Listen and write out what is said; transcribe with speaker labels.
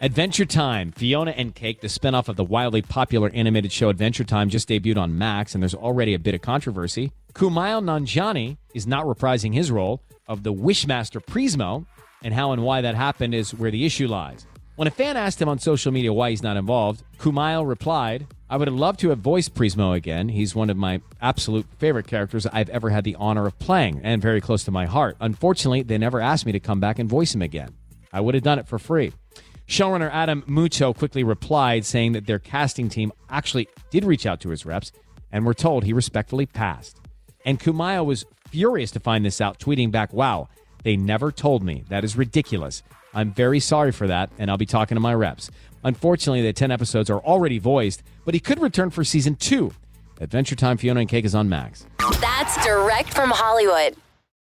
Speaker 1: Adventure Time. Fiona and Cake, the spinoff of the wildly popular animated show Adventure Time, just debuted on Max, and there's already a bit of controversy. Kumail Nanjiani is not reprising his role of the Wishmaster Prismo, and how and why that happened is where the issue lies. When a fan asked him on social media why he's not involved, Kumail replied, I would have loved to have voiced Prismo again. He's one of my absolute favorite characters I've ever had the honor of playing and very close to my heart. Unfortunately, they never asked me to come back and voice him again. I would have done it for free. Showrunner Adam Muto quickly replied, saying that their casting team actually did reach out to his reps and were told he respectfully passed. And Kumail was furious to find this out, tweeting back, Wow, they never told me. That is ridiculous. I'm very sorry for that, and I'll be talking to my reps. Unfortunately, the 10 episodes are already voiced, but he could return for season two. Adventure Time Fiona and Cake is on Max.
Speaker 2: That's direct from Hollywood.